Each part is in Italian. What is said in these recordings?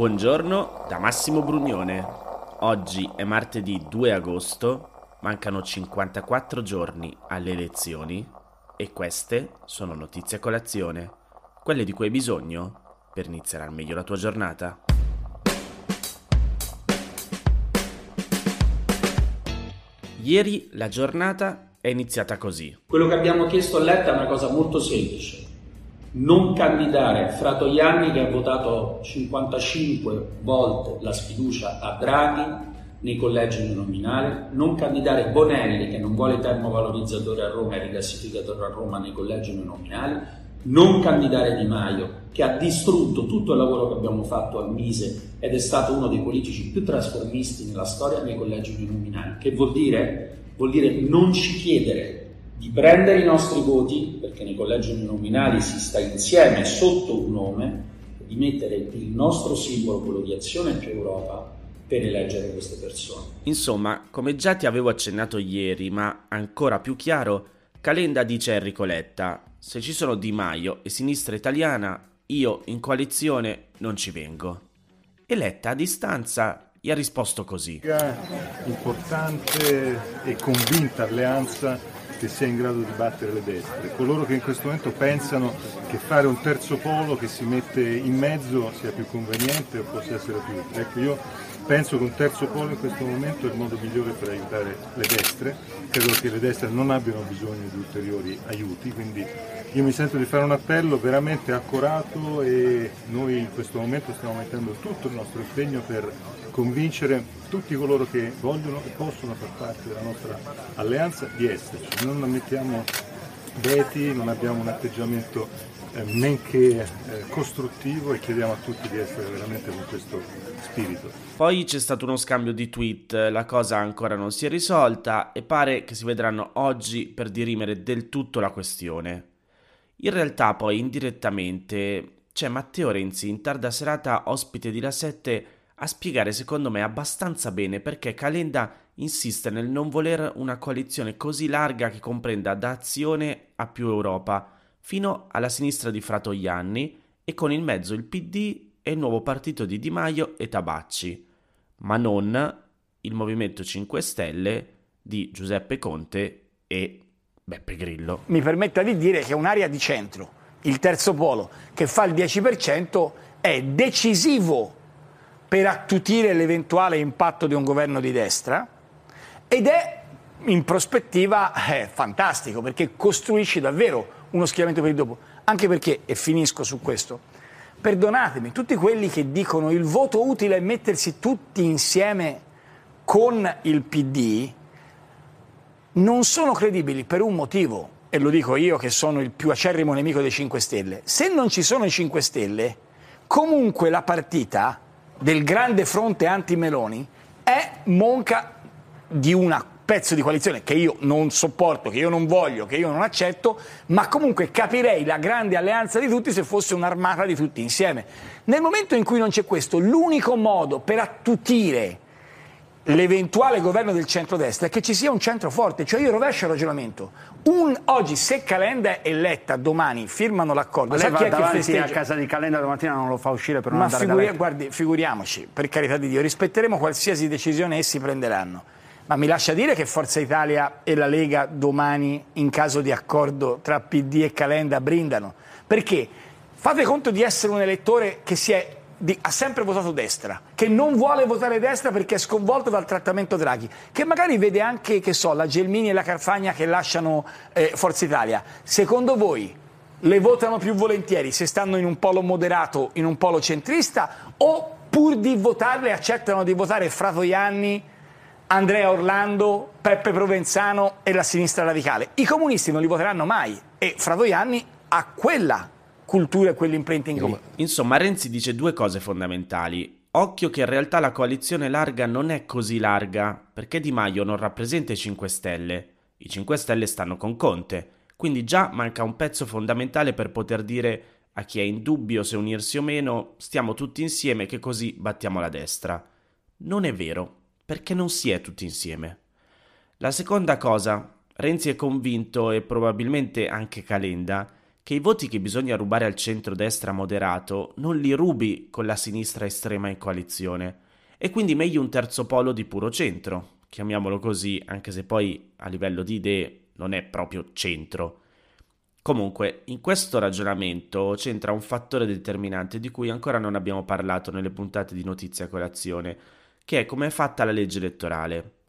Buongiorno da Massimo Brugnone. Oggi è martedì 2 agosto, mancano 54 giorni alle elezioni e queste sono notizie a colazione, quelle di cui hai bisogno per iniziare al meglio la tua giornata. Ieri la giornata è iniziata così. Quello che abbiamo chiesto a Letta è una cosa molto semplice non candidare Fratoianni che ha votato 55 volte la sfiducia a Draghi nei collegi uninominali, non candidare Bonelli che non vuole termovalorizzatore a Roma e rigassificatore a Roma nei collegi uninominali, non candidare Di Maio che ha distrutto tutto il lavoro che abbiamo fatto al Mise ed è stato uno dei politici più trasformisti nella storia nei collegi uninominali. Che vuol dire? Vuol dire non ci chiedere di prendere i nostri voti, perché nei collegi uninominali si sta insieme sotto un nome, di mettere il nostro simbolo, quello di Azione più Europa, per eleggere queste persone. Insomma, come già ti avevo accennato ieri, ma ancora più chiaro, Calenda dice a Enrico Letta, se ci sono Di Maio e Sinistra Italiana, io in coalizione non ci vengo. E Letta a distanza gli ha risposto così. Importante e convinta alleanza che sia in grado di battere le destre, coloro che in questo momento pensano che fare un terzo polo che si mette in mezzo sia più conveniente o possa essere più utile. Ecco, io penso che un terzo polo in questo momento è il modo migliore per aiutare le destre, credo che le destre non abbiano bisogno di ulteriori aiuti, quindi io mi sento di fare un appello veramente accorato e noi in questo momento stiamo mettendo tutto il nostro impegno per convincere tutti coloro che vogliono e possono far parte della nostra alleanza di esserci. Non ammettiamo veti, non abbiamo un atteggiamento eh, neanche eh, costruttivo e chiediamo a tutti di essere veramente con questo spirito. Poi c'è stato uno scambio di tweet, la cosa ancora non si è risolta e pare che si vedranno oggi per dirimere del tutto la questione. In realtà poi indirettamente c'è Matteo Renzi in tarda serata ospite di La 7 a spiegare secondo me abbastanza bene perché Calenda insiste nel non voler una coalizione così larga che comprenda da azione a più Europa, fino alla sinistra di Fratoianni e con in mezzo il PD e il nuovo partito di Di Maio e Tabacci, ma non il Movimento 5 Stelle di Giuseppe Conte e Beppe Grillo. Mi permetta di dire che un'area di centro, il terzo polo, che fa il 10%, è decisivo per attutire l'eventuale impatto di un governo di destra ed è in prospettiva eh, fantastico perché costruisci davvero uno schieramento per il dopo. Anche perché, e finisco su questo, perdonatemi, tutti quelli che dicono il voto utile è mettersi tutti insieme con il PD non sono credibili per un motivo, e lo dico io che sono il più acerrimo nemico dei 5 Stelle. Se non ci sono i 5 Stelle, comunque la partita del grande fronte anti-Meloni è monca di un pezzo di coalizione che io non sopporto, che io non voglio, che io non accetto, ma comunque capirei la grande alleanza di tutti se fosse un'armata di tutti insieme. Nel momento in cui non c'è questo, l'unico modo per attutire l'eventuale governo del centrodestra è che ci sia un centro forte, cioè io rovescio il ragionamento. Un, oggi se Calenda e Letta domani firmano l'accordo, ma lei va davanti a casa di Calenda domattina non lo fa uscire per non ma andare figuri- da guardi, figuriamoci, per carità di Dio, rispetteremo qualsiasi decisione essi prenderanno. Ma mi lascia dire che Forza Italia e la Lega domani, in caso di accordo tra PD e Calenda, brindano. Perché fate conto di essere un elettore che si è di, ha sempre votato destra, che non vuole votare destra perché è sconvolto dal trattamento Draghi, che magari vede anche, che so, la Gelmini e la Carfagna che lasciano eh, Forza Italia. Secondo voi le votano più volentieri se stanno in un polo moderato, in un polo centrista, o pur di votarle accettano di votare Fratoianni, Andrea Orlando, Peppe Provenzano e la sinistra radicale? I comunisti non li voteranno mai e Fratoianni ha quella cultura e quell'imprinting lì. Insomma, Renzi dice due cose fondamentali. Occhio che in realtà la coalizione larga non è così larga, perché Di Maio non rappresenta i 5 Stelle. I 5 Stelle stanno con Conte, quindi già manca un pezzo fondamentale per poter dire a chi è in dubbio se unirsi o meno, stiamo tutti insieme che così battiamo la destra. Non è vero, perché non si è tutti insieme. La seconda cosa, Renzi è convinto, e probabilmente anche Calenda, che i voti che bisogna rubare al centro-destra moderato non li rubi con la sinistra estrema in coalizione, e quindi meglio un terzo polo di puro centro, chiamiamolo così, anche se poi a livello di idee non è proprio centro. Comunque, in questo ragionamento c'entra un fattore determinante di cui ancora non abbiamo parlato nelle puntate di Notizia Colazione, che è come è fatta la legge elettorale.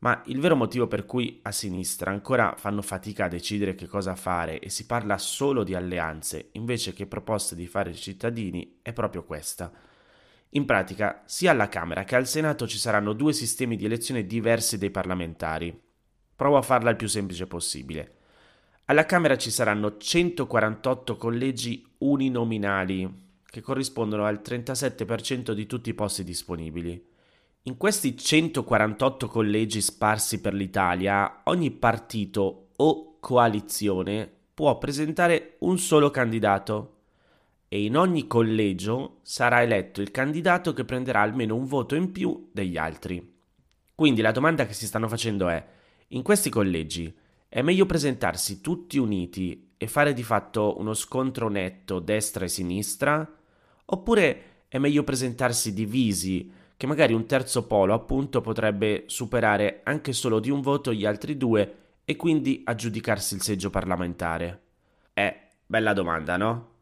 Ma il vero motivo per cui a sinistra ancora fanno fatica a decidere che cosa fare e si parla solo di alleanze invece che proposte di fare i cittadini è proprio questa. In pratica, sia alla Camera che al Senato ci saranno due sistemi di elezione diversi dei parlamentari. Provo a farla il più semplice possibile. Alla Camera ci saranno 148 collegi uninominali, che corrispondono al 37% di tutti i posti disponibili. In questi 148 collegi sparsi per l'Italia, ogni partito o coalizione può presentare un solo candidato e in ogni collegio sarà eletto il candidato che prenderà almeno un voto in più degli altri. Quindi la domanda che si stanno facendo è, in questi collegi è meglio presentarsi tutti uniti e fare di fatto uno scontro netto destra e sinistra? Oppure è meglio presentarsi divisi che magari un terzo polo appunto potrebbe superare anche solo di un voto gli altri due e quindi aggiudicarsi il seggio parlamentare? Eh, bella domanda, no?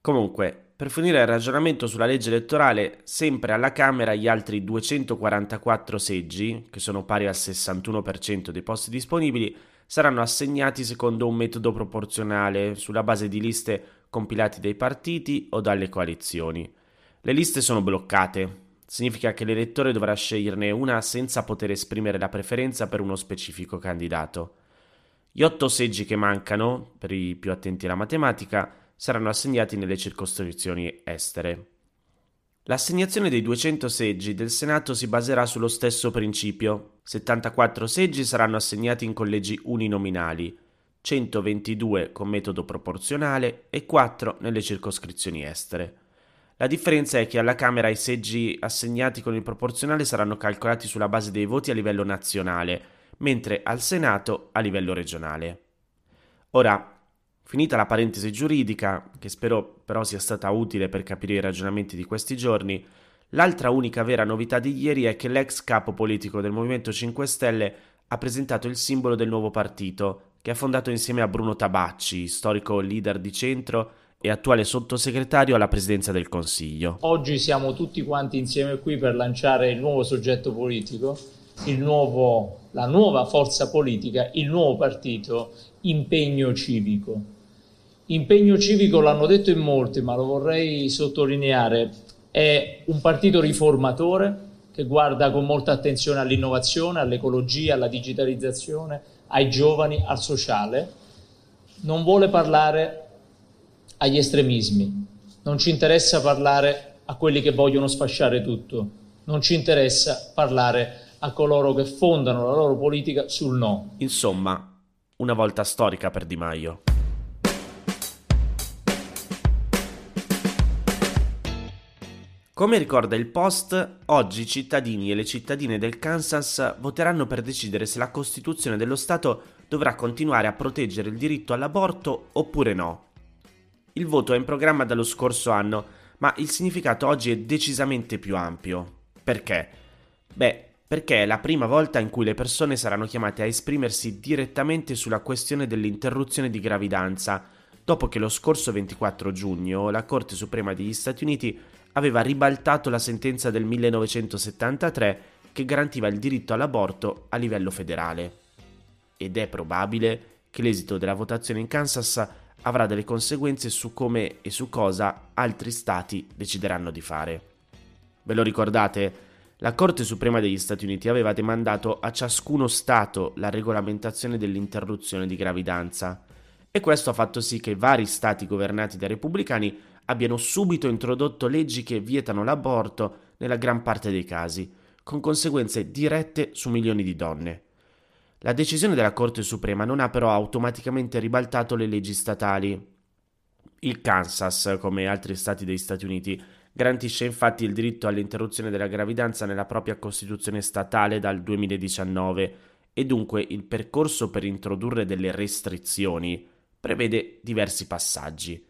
Comunque, per finire il ragionamento sulla legge elettorale, sempre alla Camera gli altri 244 seggi, che sono pari al 61% dei posti disponibili, saranno assegnati secondo un metodo proporzionale sulla base di liste compilate dai partiti o dalle coalizioni. Le liste sono bloccate, Significa che l'elettore dovrà sceglierne una senza poter esprimere la preferenza per uno specifico candidato. Gli otto seggi che mancano, per i più attenti alla matematica, saranno assegnati nelle circoscrizioni estere. L'assegnazione dei 200 seggi del Senato si baserà sullo stesso principio. 74 seggi saranno assegnati in collegi uninominali, 122 con metodo proporzionale e 4 nelle circoscrizioni estere. La differenza è che alla Camera i seggi assegnati con il proporzionale saranno calcolati sulla base dei voti a livello nazionale, mentre al Senato a livello regionale. Ora, finita la parentesi giuridica, che spero però sia stata utile per capire i ragionamenti di questi giorni, l'altra unica vera novità di ieri è che l'ex capo politico del Movimento 5 Stelle ha presentato il simbolo del nuovo partito, che ha fondato insieme a Bruno Tabacci, storico leader di centro e attuale sottosegretario alla presidenza del Consiglio. Oggi siamo tutti quanti insieme qui per lanciare il nuovo soggetto politico, nuovo, la nuova forza politica, il nuovo partito Impegno Civico. Impegno Civico l'hanno detto in molti, ma lo vorrei sottolineare, è un partito riformatore che guarda con molta attenzione all'innovazione, all'ecologia, alla digitalizzazione, ai giovani, al sociale. Non vuole parlare agli estremismi, non ci interessa parlare a quelli che vogliono sfasciare tutto, non ci interessa parlare a coloro che fondano la loro politica sul no. Insomma, una volta storica per Di Maio. Come ricorda il Post, oggi i cittadini e le cittadine del Kansas voteranno per decidere se la Costituzione dello Stato dovrà continuare a proteggere il diritto all'aborto oppure no. Il voto è in programma dallo scorso anno, ma il significato oggi è decisamente più ampio. Perché? Beh, perché è la prima volta in cui le persone saranno chiamate a esprimersi direttamente sulla questione dell'interruzione di gravidanza, dopo che lo scorso 24 giugno la Corte Suprema degli Stati Uniti aveva ribaltato la sentenza del 1973 che garantiva il diritto all'aborto a livello federale. Ed è probabile che l'esito della votazione in Kansas avrà delle conseguenze su come e su cosa altri stati decideranno di fare. Ve lo ricordate? La Corte Suprema degli Stati Uniti aveva demandato a ciascuno Stato la regolamentazione dell'interruzione di gravidanza e questo ha fatto sì che vari Stati governati dai repubblicani abbiano subito introdotto leggi che vietano l'aborto nella gran parte dei casi, con conseguenze dirette su milioni di donne. La decisione della Corte Suprema non ha però automaticamente ribaltato le leggi statali. Il Kansas, come altri stati degli Stati Uniti, garantisce infatti il diritto all'interruzione della gravidanza nella propria Costituzione statale dal 2019 e dunque il percorso per introdurre delle restrizioni prevede diversi passaggi.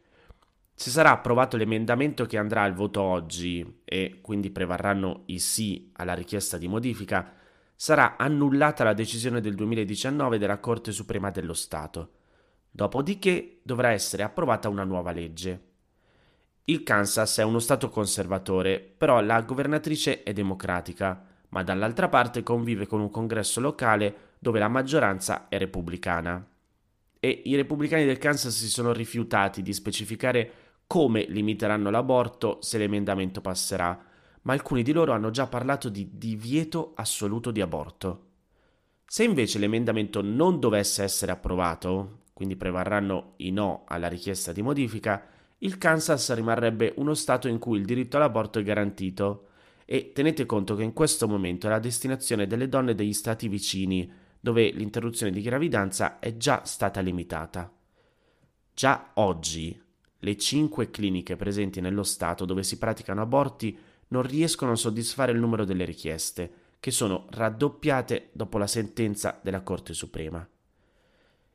Se sarà approvato l'emendamento che andrà al voto oggi e quindi prevarranno i sì alla richiesta di modifica, sarà annullata la decisione del 2019 della Corte Suprema dello Stato. Dopodiché dovrà essere approvata una nuova legge. Il Kansas è uno Stato conservatore, però la governatrice è democratica, ma dall'altra parte convive con un congresso locale dove la maggioranza è repubblicana. E i repubblicani del Kansas si sono rifiutati di specificare come limiteranno l'aborto se l'emendamento passerà, ma alcuni di loro hanno già parlato di divieto assoluto di aborto. Se invece l'emendamento non dovesse essere approvato, quindi prevarranno i no alla richiesta di modifica, il Kansas rimarrebbe uno Stato in cui il diritto all'aborto è garantito. E tenete conto che in questo momento è la destinazione delle donne degli Stati vicini, dove l'interruzione di gravidanza è già stata limitata. Già oggi le cinque cliniche presenti nello Stato dove si praticano aborti non riescono a soddisfare il numero delle richieste, che sono raddoppiate dopo la sentenza della Corte Suprema.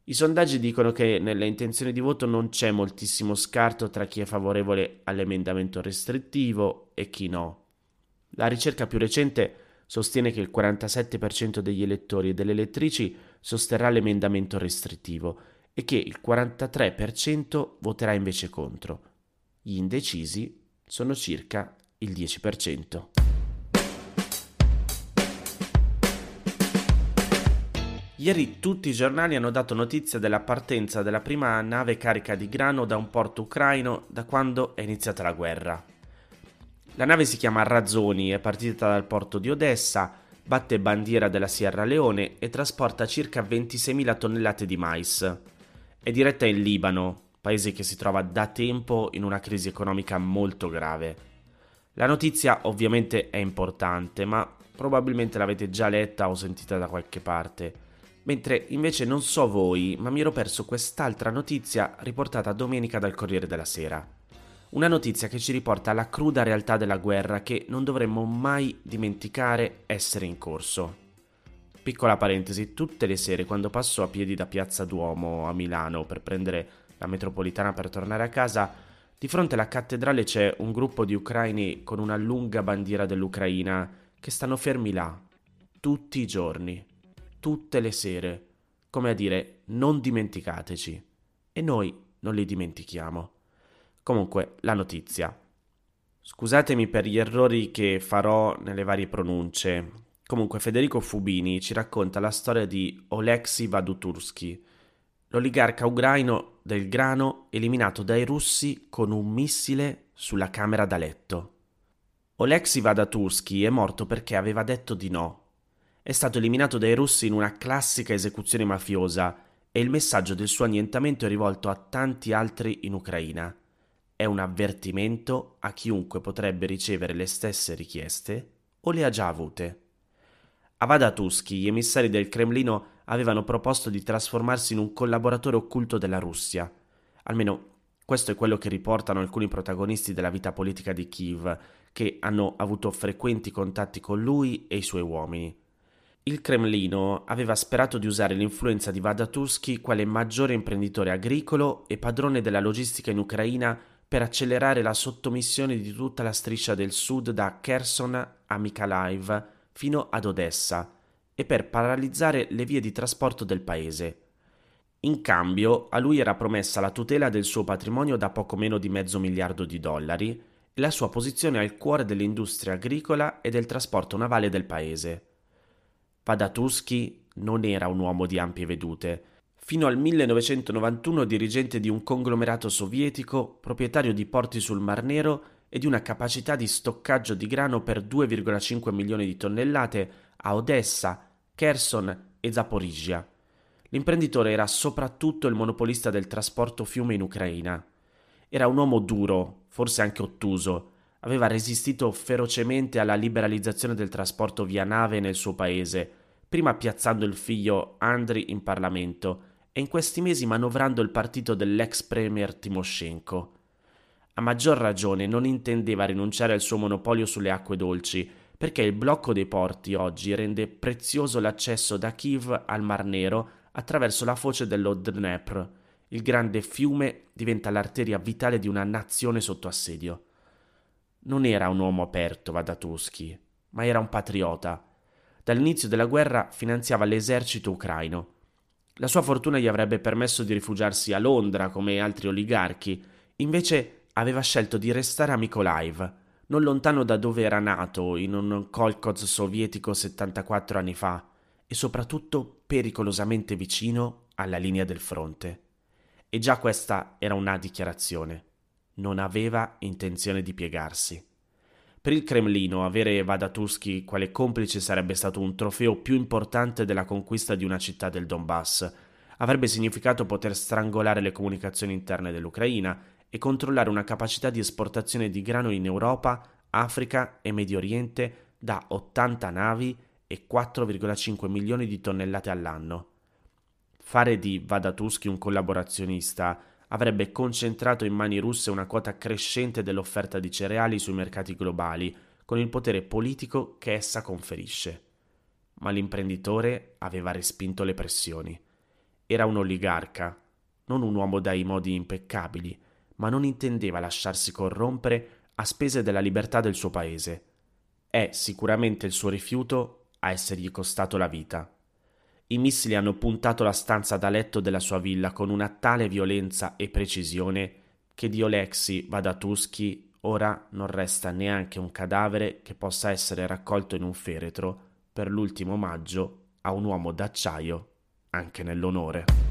I sondaggi dicono che nelle intenzioni di voto non c'è moltissimo scarto tra chi è favorevole all'emendamento restrittivo e chi no. La ricerca più recente sostiene che il 47% degli elettori e delle elettrici sosterrà l'emendamento restrittivo e che il 43% voterà invece contro. Gli indecisi sono circa il 10%. Ieri tutti i giornali hanno dato notizia della partenza della prima nave carica di grano da un porto ucraino da quando è iniziata la guerra. La nave si chiama Razzoni, è partita dal porto di Odessa, batte bandiera della Sierra Leone e trasporta circa 26.000 tonnellate di mais. È diretta in Libano, paese che si trova da tempo in una crisi economica molto grave. La notizia ovviamente è importante, ma probabilmente l'avete già letta o sentita da qualche parte mentre invece non so voi, ma mi ero perso quest'altra notizia riportata domenica dal Corriere della Sera. Una notizia che ci riporta alla cruda realtà della guerra che non dovremmo mai dimenticare essere in corso. Piccola parentesi, tutte le sere quando passo a piedi da Piazza Duomo a Milano per prendere la metropolitana per tornare a casa, di fronte alla cattedrale c'è un gruppo di ucraini con una lunga bandiera dell'Ucraina che stanno fermi là, tutti i giorni tutte le sere, come a dire non dimenticateci. E noi non li dimentichiamo. Comunque, la notizia. Scusatemi per gli errori che farò nelle varie pronunce. Comunque, Federico Fubini ci racconta la storia di Oleksiy Vadutursky, l'oligarca ucraino del grano eliminato dai russi con un missile sulla camera da letto. Oleksiy Vadutursky è morto perché aveva detto di no è stato eliminato dai russi in una classica esecuzione mafiosa e il messaggio del suo annientamento è rivolto a tanti altri in Ucraina. È un avvertimento a chiunque potrebbe ricevere le stesse richieste o le ha già avute. A Vadatusky gli emissari del Cremlino avevano proposto di trasformarsi in un collaboratore occulto della Russia. Almeno questo è quello che riportano alcuni protagonisti della vita politica di Kiev, che hanno avuto frequenti contatti con lui e i suoi uomini. Il Cremlino aveva sperato di usare l'influenza di Vadatusky quale maggiore imprenditore agricolo e padrone della logistica in Ucraina per accelerare la sottomissione di tutta la striscia del sud da Kherson a Mykolaiv fino ad Odessa e per paralizzare le vie di trasporto del paese. In cambio, a lui era promessa la tutela del suo patrimonio da poco meno di mezzo miliardo di dollari e la sua posizione al cuore dell'industria agricola e del trasporto navale del paese. Padatusky non era un uomo di ampie vedute. Fino al 1991 dirigente di un conglomerato sovietico, proprietario di porti sul Mar Nero e di una capacità di stoccaggio di grano per 2,5 milioni di tonnellate a Odessa, Kherson e Zaporizhia. L'imprenditore era soprattutto il monopolista del trasporto fiume in Ucraina. Era un uomo duro, forse anche ottuso, aveva resistito ferocemente alla liberalizzazione del trasporto via nave nel suo paese, prima piazzando il figlio Andriy in Parlamento e in questi mesi manovrando il partito dell'ex premier Timoshenko. A maggior ragione non intendeva rinunciare al suo monopolio sulle acque dolci, perché il blocco dei porti oggi rende prezioso l'accesso da Kiev al Mar Nero attraverso la foce dello Dnepr il grande fiume diventa l'arteria vitale di una nazione sotto assedio. Non era un uomo aperto, Vadatuschi, ma era un patriota. Dall'inizio della guerra finanziava l'esercito ucraino. La sua fortuna gli avrebbe permesso di rifugiarsi a Londra come altri oligarchi, invece aveva scelto di restare a Mykolaiv, non lontano da dove era nato, in un kolkhoz sovietico 74 anni fa, e soprattutto pericolosamente vicino alla linea del fronte. E già questa era una dichiarazione. Non aveva intenzione di piegarsi. Per il Cremlino avere Vadatusky quale complice sarebbe stato un trofeo più importante della conquista di una città del Donbass. Avrebbe significato poter strangolare le comunicazioni interne dell'Ucraina e controllare una capacità di esportazione di grano in Europa, Africa e Medio Oriente da 80 navi e 4,5 milioni di tonnellate all'anno. Fare di Vadatusky un collaborazionista avrebbe concentrato in mani russe una quota crescente dell'offerta di cereali sui mercati globali, con il potere politico che essa conferisce. Ma l'imprenditore aveva respinto le pressioni. Era un oligarca, non un uomo dai modi impeccabili, ma non intendeva lasciarsi corrompere a spese della libertà del suo paese. È sicuramente il suo rifiuto a essergli costato la vita. I missili hanno puntato la stanza da letto della sua villa con una tale violenza e precisione che di Oleksiy Vadatusky ora non resta neanche un cadavere che possa essere raccolto in un feretro per l'ultimo maggio a un uomo d'acciaio, anche nell'onore.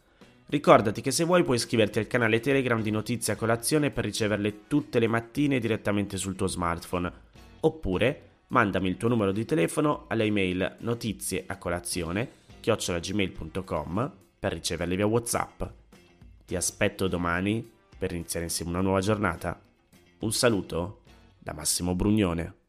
Ricordati che se vuoi puoi iscriverti al canale Telegram di Notizia Colazione per riceverle tutte le mattine direttamente sul tuo smartphone. Oppure mandami il tuo numero di telefono all'email notizie a chiocciolagmail.com per riceverle via WhatsApp. Ti aspetto domani per iniziare insieme una nuova giornata. Un saluto da Massimo Brugnone.